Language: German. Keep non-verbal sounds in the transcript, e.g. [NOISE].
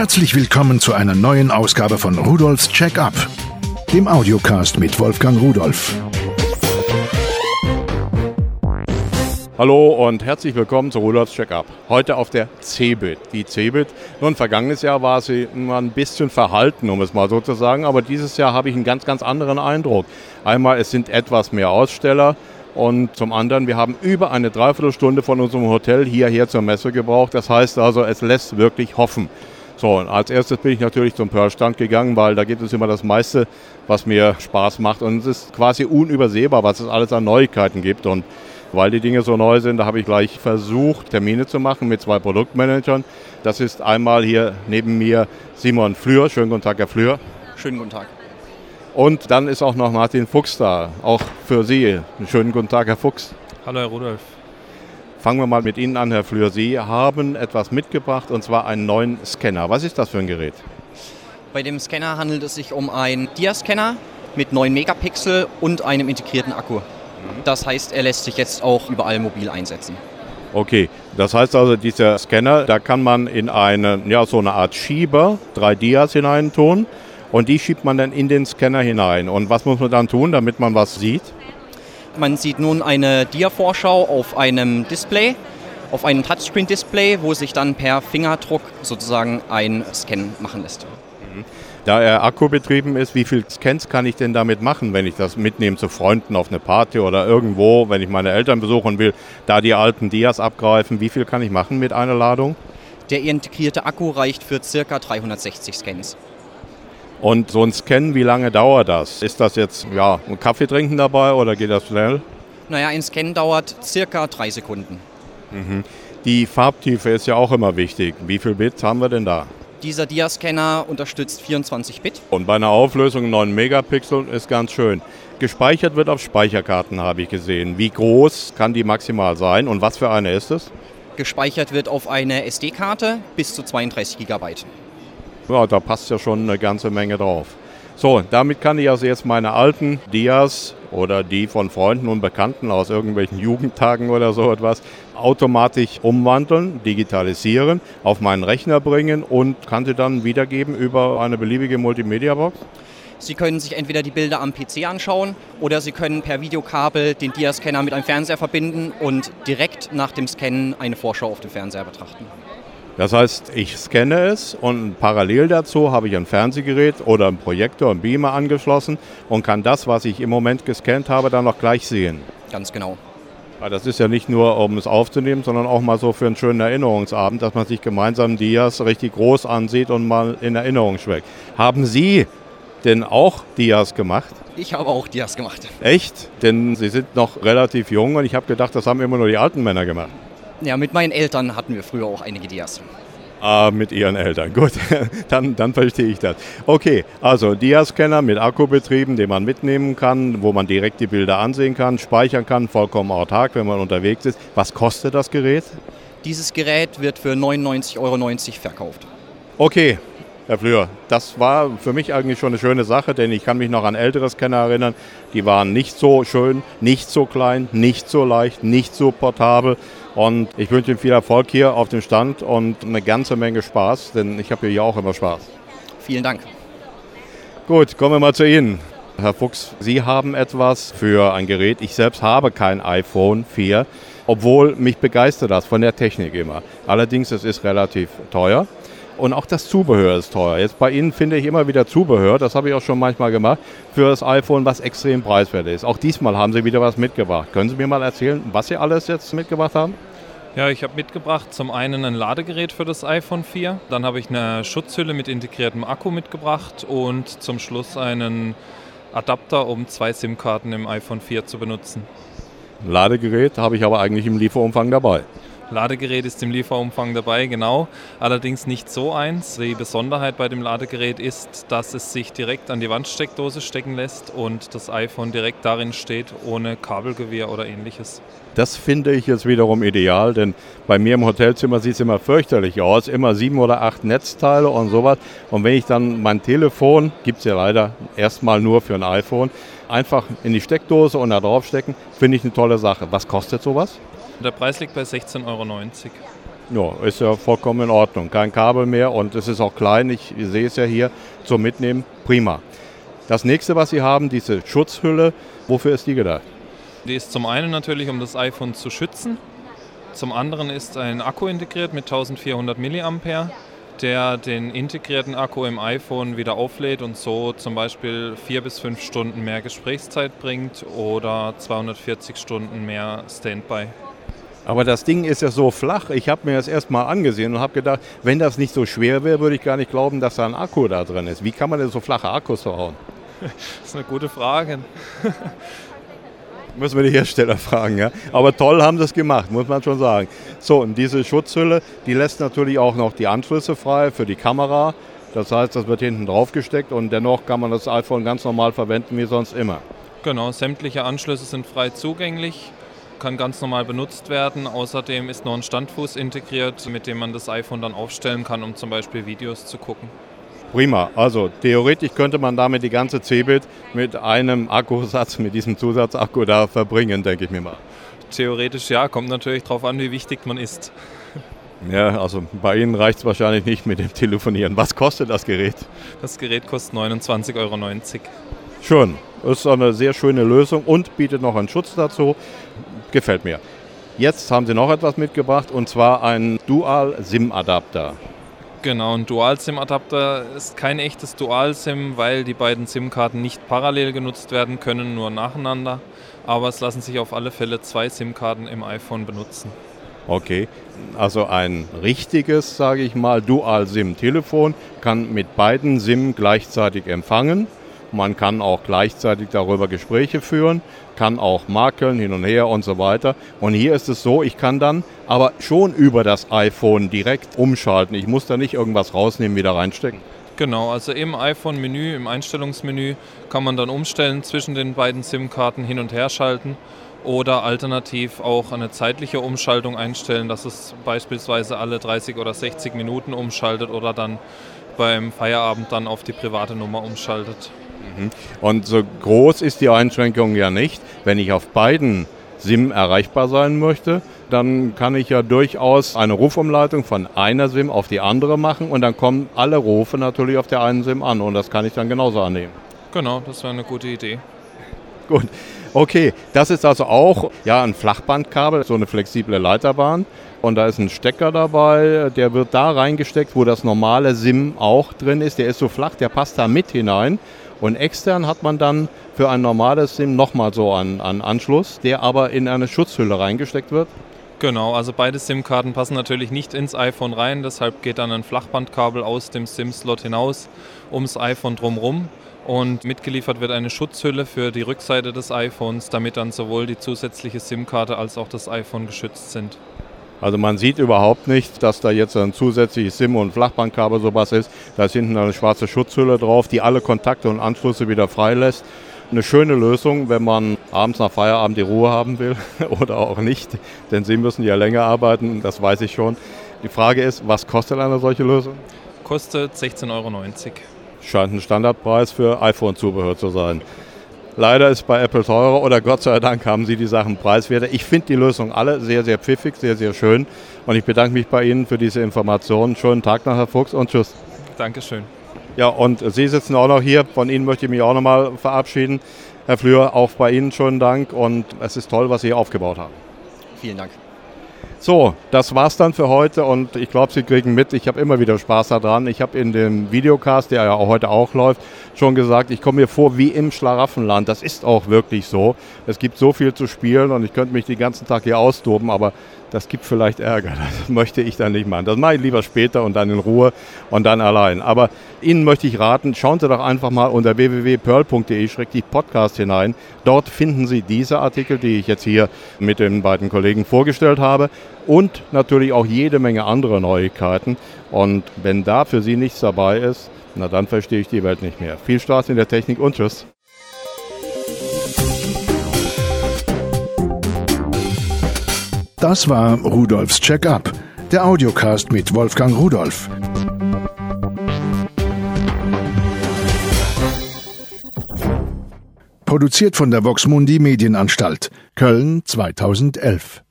Herzlich willkommen zu einer neuen Ausgabe von Rudolfs Check-up, dem Audiocast mit Wolfgang Rudolf. Hallo und herzlich willkommen zu Rudolfs Check-up. Heute auf der CeBIT. Die CeBIT, nun vergangenes Jahr war sie immer ein bisschen verhalten, um es mal so zu sagen, aber dieses Jahr habe ich einen ganz, ganz anderen Eindruck. Einmal, es sind etwas mehr Aussteller, und zum anderen, wir haben über eine Dreiviertelstunde von unserem Hotel hierher zur Messe gebraucht. Das heißt also, es lässt wirklich hoffen. So, und als erstes bin ich natürlich zum Pearl-Stand gegangen, weil da gibt es immer das meiste, was mir Spaß macht. Und es ist quasi unübersehbar, was es alles an Neuigkeiten gibt. Und weil die Dinge so neu sind, da habe ich gleich versucht, Termine zu machen mit zwei Produktmanagern. Das ist einmal hier neben mir Simon Flür. Schönen guten Tag, Herr Flür. Schönen guten Tag. Und dann ist auch noch Martin Fuchs da, auch für Sie. Einen schönen guten Tag, Herr Fuchs. Hallo, Herr Rudolf. Fangen wir mal mit Ihnen an, Herr Flür. Sie haben etwas mitgebracht und zwar einen neuen Scanner. Was ist das für ein Gerät? Bei dem Scanner handelt es sich um einen Dia-Scanner mit 9 Megapixel und einem integrierten Akku. Das heißt, er lässt sich jetzt auch überall mobil einsetzen. Okay, das heißt also, dieser Scanner, da kann man in eine, ja, so eine Art Schieber drei Dias hineintun und die schiebt man dann in den Scanner hinein. Und was muss man dann tun, damit man was sieht? Man sieht nun eine Dia-Vorschau auf einem Display, auf einem Touchscreen-Display, wo sich dann per Fingerdruck sozusagen ein Scan machen lässt. Da er akkubetrieben ist, wie viele Scans kann ich denn damit machen, wenn ich das mitnehme zu Freunden auf eine Party oder irgendwo, wenn ich meine Eltern besuchen will, da die alten Dias abgreifen? Wie viel kann ich machen mit einer Ladung? Der integrierte Akku reicht für ca. 360 Scans. Und so ein Scan, wie lange dauert das? Ist das jetzt ja, ein Kaffee trinken dabei oder geht das schnell? Naja, ein Scan dauert circa drei Sekunden. Mhm. Die Farbtiefe ist ja auch immer wichtig. Wie viel Bit haben wir denn da? Dieser Dia-Scanner unterstützt 24 Bit. Und bei einer Auflösung 9 Megapixel ist ganz schön. Gespeichert wird auf Speicherkarten, habe ich gesehen. Wie groß kann die maximal sein und was für eine ist es? Gespeichert wird auf eine SD-Karte bis zu 32 Gigabyte. Ja, da passt ja schon eine ganze Menge drauf. So, damit kann ich also jetzt meine alten Dias oder die von Freunden und Bekannten aus irgendwelchen [LAUGHS] Jugendtagen oder so etwas automatisch umwandeln, digitalisieren, auf meinen Rechner bringen und kann sie dann wiedergeben über eine beliebige Multimedia-Box? Sie können sich entweder die Bilder am PC anschauen oder Sie können per Videokabel den Dia-Scanner mit einem Fernseher verbinden und direkt nach dem Scannen eine Vorschau auf dem Fernseher betrachten. Das heißt, ich scanne es und parallel dazu habe ich ein Fernsehgerät oder einen Projektor, einen Beamer angeschlossen und kann das, was ich im Moment gescannt habe, dann noch gleich sehen. Ganz genau. Das ist ja nicht nur, um es aufzunehmen, sondern auch mal so für einen schönen Erinnerungsabend, dass man sich gemeinsam Dias richtig groß ansieht und mal in Erinnerung schwelgt. Haben Sie denn auch Dias gemacht? Ich habe auch Dias gemacht. Echt? Denn Sie sind noch relativ jung und ich habe gedacht, das haben immer nur die alten Männer gemacht. Ja, mit meinen Eltern hatten wir früher auch einige Dias. Ah, mit Ihren Eltern. [LAUGHS] Gut, dann, dann verstehe ich das. Okay, also Dia-Scanner mit Akku betrieben, den man mitnehmen kann, wo man direkt die Bilder ansehen kann, speichern kann, vollkommen autark, wenn man unterwegs ist. Was kostet das Gerät? Dieses Gerät wird für 99,90 Euro verkauft. Okay, Herr Flür, das war für mich eigentlich schon eine schöne Sache, denn ich kann mich noch an ältere Scanner erinnern, die waren nicht so schön, nicht so klein, nicht so leicht, nicht so portabel. Und ich wünsche Ihnen viel Erfolg hier auf dem Stand und eine ganze Menge Spaß, denn ich habe hier auch immer Spaß. Vielen Dank. Gut, kommen wir mal zu Ihnen. Herr Fuchs, Sie haben etwas für ein Gerät. Ich selbst habe kein iPhone 4, obwohl mich begeistert das von der Technik immer. Allerdings, es ist relativ teuer und auch das Zubehör ist teuer. Jetzt bei Ihnen finde ich immer wieder Zubehör, das habe ich auch schon manchmal gemacht, für das iPhone, was extrem preiswert ist. Auch diesmal haben Sie wieder was mitgebracht. Können Sie mir mal erzählen, was Sie alles jetzt mitgebracht haben? Ja, ich habe mitgebracht zum einen ein Ladegerät für das iPhone 4, dann habe ich eine Schutzhülle mit integriertem Akku mitgebracht und zum Schluss einen Adapter, um zwei SIM-Karten im iPhone 4 zu benutzen. Ladegerät habe ich aber eigentlich im Lieferumfang dabei. Ladegerät ist im Lieferumfang dabei, genau. Allerdings nicht so eins. Die Besonderheit bei dem Ladegerät ist, dass es sich direkt an die Wandsteckdose stecken lässt und das iPhone direkt darin steht, ohne Kabelgewirr oder ähnliches. Das finde ich jetzt wiederum ideal, denn bei mir im Hotelzimmer sieht es immer fürchterlich aus. Immer sieben oder acht Netzteile und sowas. Und wenn ich dann mein Telefon, gibt es ja leider erstmal nur für ein iPhone, einfach in die Steckdose und da drauf stecken, finde ich eine tolle Sache. Was kostet sowas? Der Preis liegt bei 16,90 Euro. Ja, ist ja vollkommen in Ordnung. Kein Kabel mehr und es ist auch klein. Ich sehe es ja hier zum Mitnehmen. Prima. Das nächste, was Sie haben, diese Schutzhülle, wofür ist die gedacht? Die ist zum einen natürlich, um das iPhone zu schützen. Zum anderen ist ein Akku integriert mit 1400 mAh, der den integrierten Akku im iPhone wieder auflädt und so zum Beispiel vier bis fünf Stunden mehr Gesprächszeit bringt oder 240 Stunden mehr Standby. Aber das Ding ist ja so flach. Ich habe mir das erstmal angesehen und habe gedacht, wenn das nicht so schwer wäre, würde ich gar nicht glauben, dass da ein Akku da drin ist. Wie kann man denn so flache Akkus verhauen? Das ist eine gute Frage. Müssen wir die Hersteller fragen, ja. Aber toll haben sie es gemacht, muss man schon sagen. So, und diese Schutzhülle, die lässt natürlich auch noch die Anschlüsse frei für die Kamera. Das heißt, das wird hinten drauf gesteckt und dennoch kann man das iPhone ganz normal verwenden wie sonst immer. Genau, sämtliche Anschlüsse sind frei zugänglich, kann ganz normal benutzt werden. Außerdem ist noch ein Standfuß integriert, mit dem man das iPhone dann aufstellen kann, um zum Beispiel Videos zu gucken. Prima. Also theoretisch könnte man damit die ganze Cebit mit einem Akkusatz, mit diesem Zusatzakku da verbringen, denke ich mir mal. Theoretisch ja, kommt natürlich darauf an, wie wichtig man ist. Ja, also bei Ihnen reicht es wahrscheinlich nicht mit dem Telefonieren. Was kostet das Gerät? Das Gerät kostet 29,90 Euro. Schön. Ist eine sehr schöne Lösung und bietet noch einen Schutz dazu. Gefällt mir. Jetzt haben Sie noch etwas mitgebracht und zwar einen Dual-SIM-Adapter. Genau, ein Dual-SIM-Adapter ist kein echtes Dual-SIM, weil die beiden SIM-Karten nicht parallel genutzt werden können, nur nacheinander. Aber es lassen sich auf alle Fälle zwei SIM-Karten im iPhone benutzen. Okay, also ein richtiges, sage ich mal, Dual-SIM-Telefon kann mit beiden SIM gleichzeitig empfangen. Man kann auch gleichzeitig darüber Gespräche führen, kann auch makeln hin und her und so weiter. Und hier ist es so, ich kann dann aber schon über das iPhone direkt umschalten. Ich muss da nicht irgendwas rausnehmen, wieder reinstecken. Genau, also im iPhone-Menü, im Einstellungsmenü kann man dann umstellen zwischen den beiden SIM-Karten hin und her schalten oder alternativ auch eine zeitliche Umschaltung einstellen, dass es beispielsweise alle 30 oder 60 Minuten umschaltet oder dann beim Feierabend dann auf die private Nummer umschaltet. Mhm. Und so groß ist die Einschränkung ja nicht. Wenn ich auf beiden SIM erreichbar sein möchte, dann kann ich ja durchaus eine Rufumleitung von einer SIM auf die andere machen und dann kommen alle Rufe natürlich auf der einen SIM an und das kann ich dann genauso annehmen. Genau, das wäre eine gute Idee. Gut. Okay, das ist also auch ja, ein Flachbandkabel, so eine flexible Leiterbahn. Und da ist ein Stecker dabei, der wird da reingesteckt, wo das normale SIM auch drin ist. Der ist so flach, der passt da mit hinein. Und extern hat man dann für ein normales SIM nochmal so einen, einen Anschluss, der aber in eine Schutzhülle reingesteckt wird. Genau, also beide SIM-Karten passen natürlich nicht ins iPhone rein, deshalb geht dann ein Flachbandkabel aus dem SIM-Slot hinaus ums iPhone drumherum und mitgeliefert wird eine Schutzhülle für die Rückseite des iPhones, damit dann sowohl die zusätzliche SIM-Karte als auch das iPhone geschützt sind. Also man sieht überhaupt nicht, dass da jetzt ein zusätzliches SIM- und Flachbandkabel sowas ist. Da ist hinten eine schwarze Schutzhülle drauf, die alle Kontakte und Anschlüsse wieder freilässt. Eine schöne Lösung, wenn man abends nach Feierabend die Ruhe haben will [LAUGHS] oder auch nicht, denn Sie müssen ja länger arbeiten, das weiß ich schon. Die Frage ist, was kostet eine solche Lösung? Kostet 16,90 Euro. Scheint ein Standardpreis für iPhone-Zubehör zu sein. Leider ist bei Apple teurer oder Gott sei Dank haben sie die Sachen preiswerter. Ich finde die Lösung alle sehr, sehr pfiffig, sehr, sehr schön. Und ich bedanke mich bei Ihnen für diese Informationen. Schönen Tag noch, Herr Fuchs, und tschüss. Dankeschön. Ja, und Sie sitzen auch noch hier. Von Ihnen möchte ich mich auch noch mal verabschieden. Herr Flür, auch bei Ihnen schönen Dank und es ist toll, was Sie hier aufgebaut haben. Vielen Dank. So, das war's dann für heute und ich glaube, Sie kriegen mit, ich habe immer wieder Spaß daran. Ich habe in dem Videocast, der ja heute auch läuft, schon gesagt, ich komme mir vor wie im Schlaraffenland. Das ist auch wirklich so. Es gibt so viel zu spielen und ich könnte mich den ganzen Tag hier austoben, aber das gibt vielleicht Ärger. Das möchte ich dann nicht machen. Das mache ich lieber später und dann in Ruhe und dann allein. Aber Ihnen möchte ich raten, schauen Sie doch einfach mal unter www.pearl.de-podcast hinein. Dort finden Sie diese Artikel, die ich jetzt hier mit den beiden Kollegen vorgestellt habe und natürlich auch jede Menge andere Neuigkeiten. Und wenn da für Sie nichts dabei ist, na dann verstehe ich die Welt nicht mehr. Viel Spaß in der Technik und tschüss. Das war Rudolfs Check-up, der Audiocast mit Wolfgang Rudolf. Produziert von der Voxmundi Medienanstalt, Köln 2011.